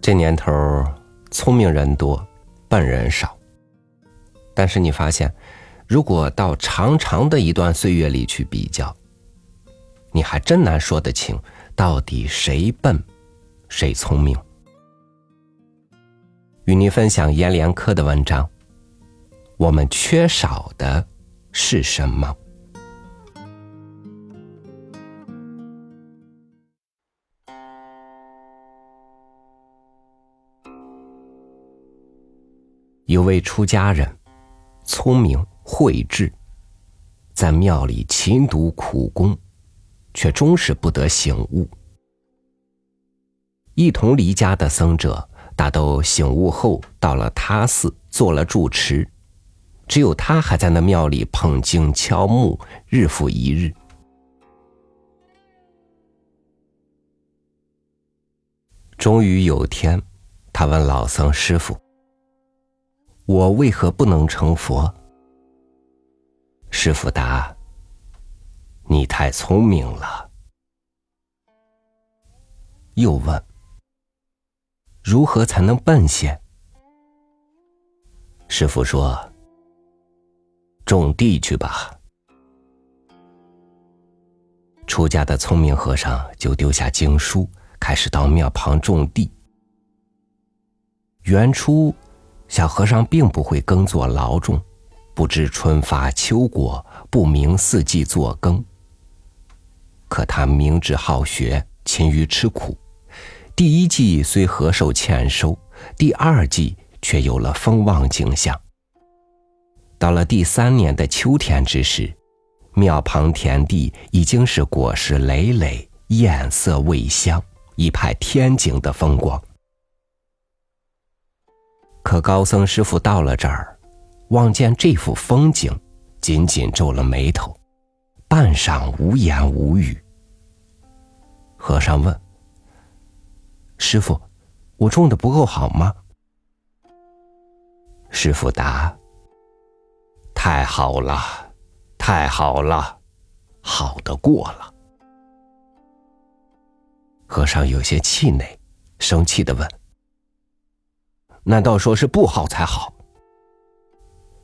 这年头，聪明人多，笨人少。但是你发现，如果到长长的一段岁月里去比较，你还真难说得清，到底谁笨，谁聪明。与您分享阎连科的文章。我们缺少的是什么？有位出家人，聪明慧智，在庙里勤读苦功，却终是不得醒悟。一同离家的僧者，大都醒悟后到了他寺做了住持，只有他还在那庙里捧经敲木，日复一日。终于有天，他问老僧师傅。我为何不能成佛？师傅答：“你太聪明了。”又问：“如何才能笨些？”师傅说：“种地去吧。”出家的聪明和尚就丢下经书，开始到庙旁种地。原初。小和尚并不会耕作劳种，不知春发秋果，不明四季作耕。可他明志好学，勤于吃苦。第一季虽何受欠收，第二季却有了丰旺景象。到了第三年的秋天之时，庙旁田地已经是果实累累，艳色味香，一派天景的风光。可高僧师傅到了这儿，望见这幅风景，紧紧皱了眉头，半晌无言无语。和尚问：“师傅，我种的不够好吗？”师傅答：“太好了，太好了，好的过了。”和尚有些气馁，生气的问。难道说是不好才好？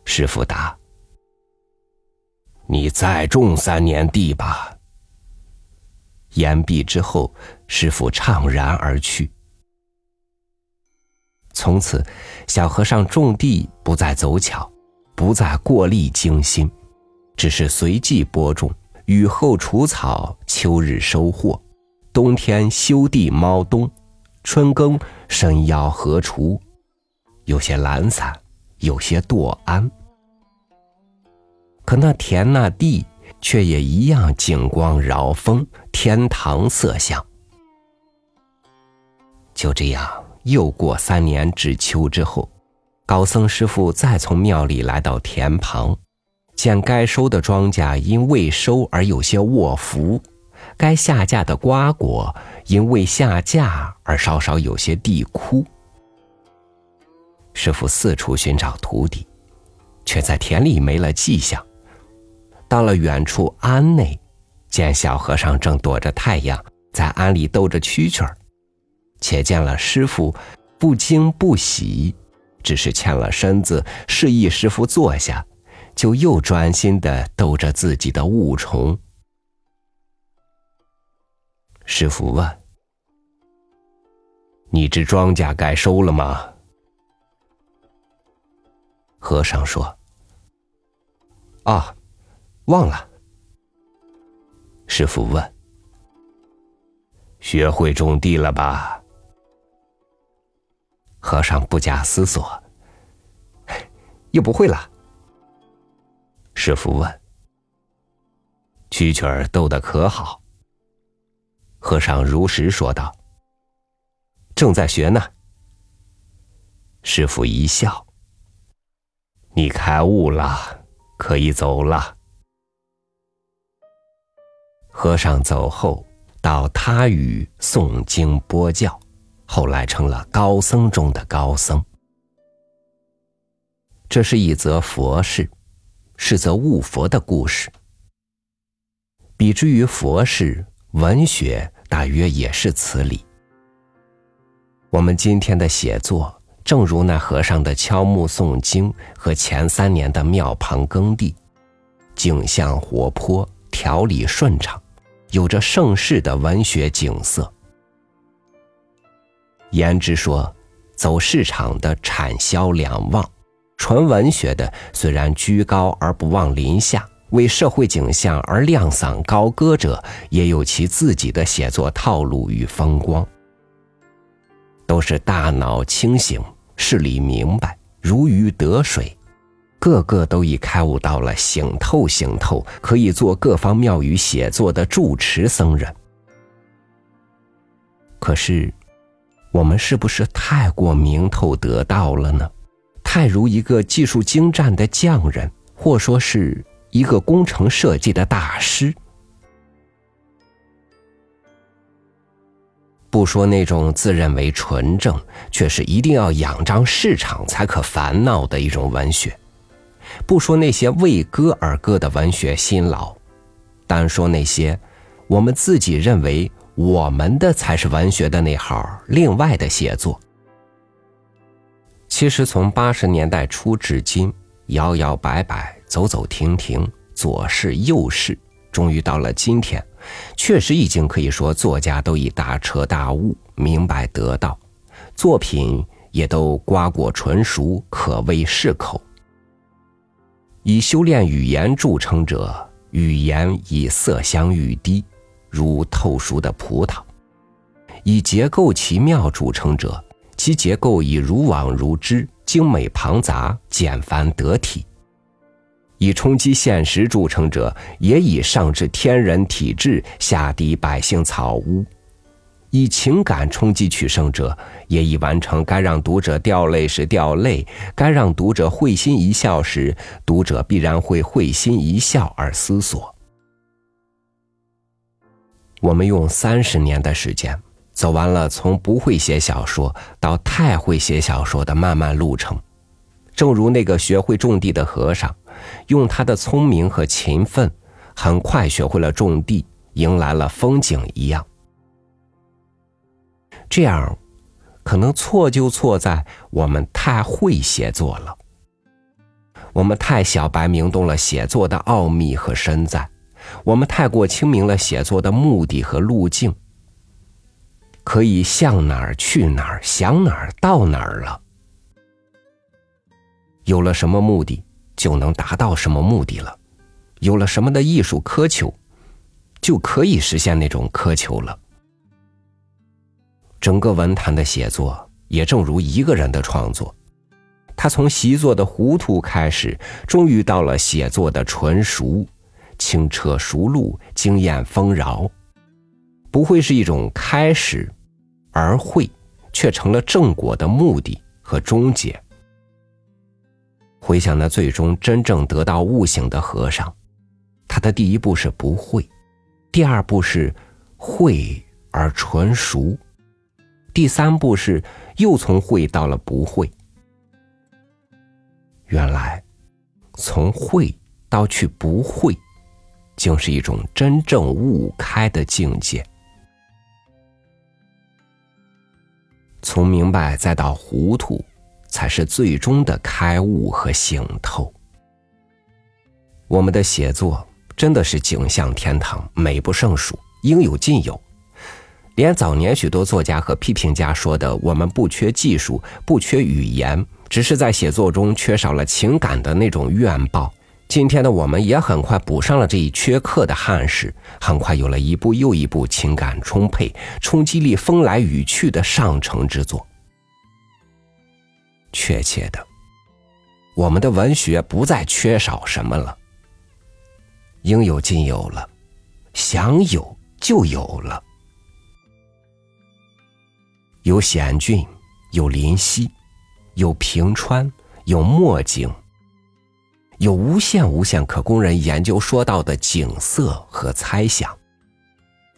师傅答：“你再种三年地吧。”言毕之后，师傅怅然而去。从此，小和尚种地不再走巧，不再过力精心，只是随即播种，雨后除草，秋日收获，冬天修地猫冬，春耕深腰禾锄。有些懒散，有些惰安，可那田那地却也一样景光饶风，天堂色相。就这样，又过三年至秋之后，高僧师傅再从庙里来到田旁，见该收的庄稼因未收而有些卧伏，该下架的瓜果因未下架而稍稍有些地枯。师傅四处寻找徒弟，却在田里没了迹象。到了远处庵内，见小和尚正躲着太阳，在庵里逗着蛐蛐儿。且见了师傅，不惊不喜，只是欠了身子，示意师傅坐下，就又专心的逗着自己的物虫。师傅问：“你这庄稼该收了吗？”和尚说：“啊，忘了。”师傅问：“学会种地了吧？”和尚不假思索：“又不会了。”师傅问：“蛐蛐儿逗得可好？”和尚如实说道：“正在学呢。”师傅一笑。你开悟了，可以走了。和尚走后，到他语诵经播教，后来成了高僧中的高僧。这是一则佛事，是则悟佛的故事。比之于佛事，文学大约也是此理。我们今天的写作，正如那和尚的敲木诵经和前三年的庙旁耕地，景象活泼，条理顺畅，有着盛世的文学景色。言之说，走市场的产销两旺，纯文学的虽然居高而不忘临下，为社会景象而亮嗓高歌者，也有其自己的写作套路与风光。都是大脑清醒，事理明白，如鱼得水，个个都已开悟到了醒透醒透，可以做各方庙宇写作的住持僧人。可是。我们是不是太过明透得道了呢？太如一个技术精湛的匠人，或说是一个工程设计的大师。不说那种自认为纯正，却是一定要仰仗市场才可烦恼的一种文学；不说那些为歌而歌的文学辛劳，单说那些我们自己认为。我们的才是文学的那号，另外的写作。其实从八十年代初至今，摇摇摆摆，走走停停，左是右是，终于到了今天，确实已经可以说作家都已大彻大悟，明白得道，作品也都瓜果纯熟，可谓是口。以修炼语言著称者，语言以色香欲滴。如透熟的葡萄，以结构奇妙著称者，其结构以如网如织，精美庞杂，简繁得体；以冲击现实著称者，也以上至天人体质，下抵百姓草屋；以情感冲击取胜者，也已完成该让读者掉泪时掉泪，该让读者会心一笑时，读者必然会会心一笑而思索。我们用三十年的时间，走完了从不会写小说到太会写小说的漫漫路程。正如那个学会种地的和尚，用他的聪明和勤奋，很快学会了种地，迎来了风景一样。这样，可能错就错在我们太会写作了，我们太小白明懂了写作的奥秘和深在。我们太过清明了写作的目的和路径，可以向哪儿去哪儿，想哪儿到哪儿了。有了什么目的，就能达到什么目的了；有了什么的艺术苛求，就可以实现那种苛求了。整个文坛的写作，也正如一个人的创作，他从习作的糊涂开始，终于到了写作的纯熟。轻车熟路，经验丰饶，不会是一种开始，而会却成了正果的目的和终结。回想那最终真正得到悟醒的和尚，他的第一步是不会，第二步是会而纯熟，第三步是又从会到了不会。原来，从会到去不会。竟是一种真正悟开的境界。从明白再到糊涂，才是最终的开悟和醒透。我们的写作真的是景象天堂，美不胜数，应有尽有。连早年许多作家和批评家说的“我们不缺技术，不缺语言，只是在写作中缺少了情感”的那种怨报。今天的我们也很快补上了这一缺课的憾事，很快有了一部又一部情感充沛、冲击力风来雨去的上乘之作。确切的，我们的文学不再缺少什么了，应有尽有了，想有就有了，有险峻，有林溪，有平川，有墨景。有无限无限可供人研究说到的景色和猜想，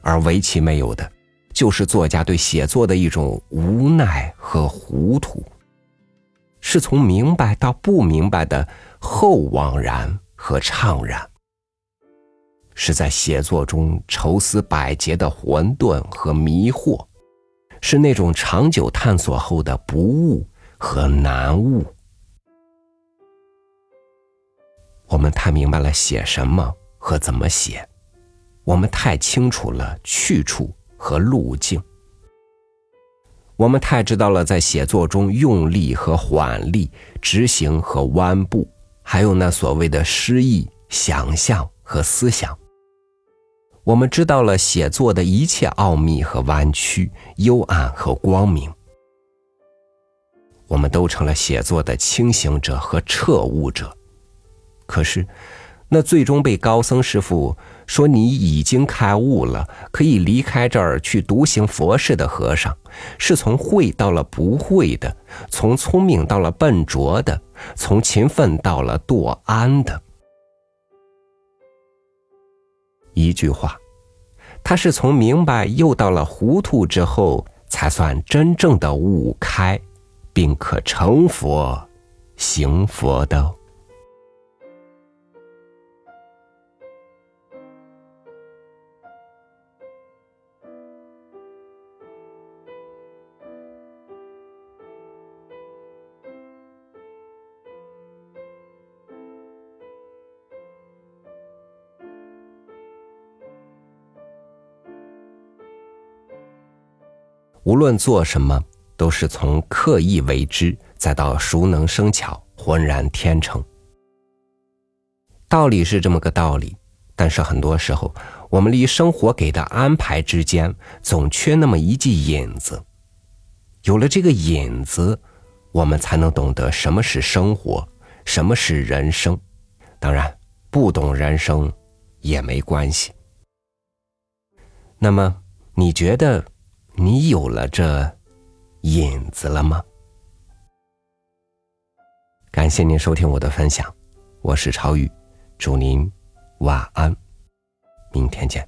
而唯其没有的，就是作家对写作的一种无奈和糊涂，是从明白到不明白的后惘然和怅然，是在写作中愁思百结的混沌和迷惑，是那种长久探索后的不悟和难悟。我们太明白了写什么和怎么写，我们太清楚了去处和路径，我们太知道了在写作中用力和缓力、执行和弯步，还有那所谓的诗意、想象和思想。我们知道了写作的一切奥秘和弯曲、幽暗和光明。我们都成了写作的清醒者和彻悟者。可是，那最终被高僧师傅说你已经开悟了，可以离开这儿去独行佛事的和尚，是从会到了不会的，从聪明到了笨拙的，从勤奋到了惰安的。一句话，他是从明白又到了糊涂之后，才算真正的悟开，并可成佛、行佛的。无论做什么，都是从刻意为之，再到熟能生巧、浑然天成。道理是这么个道理，但是很多时候，我们离生活给的安排之间，总缺那么一记引子。有了这个引子，我们才能懂得什么是生活，什么是人生。当然，不懂人生也没关系。那么，你觉得？你有了这影子了吗？感谢您收听我的分享，我是超宇，祝您晚安，明天见。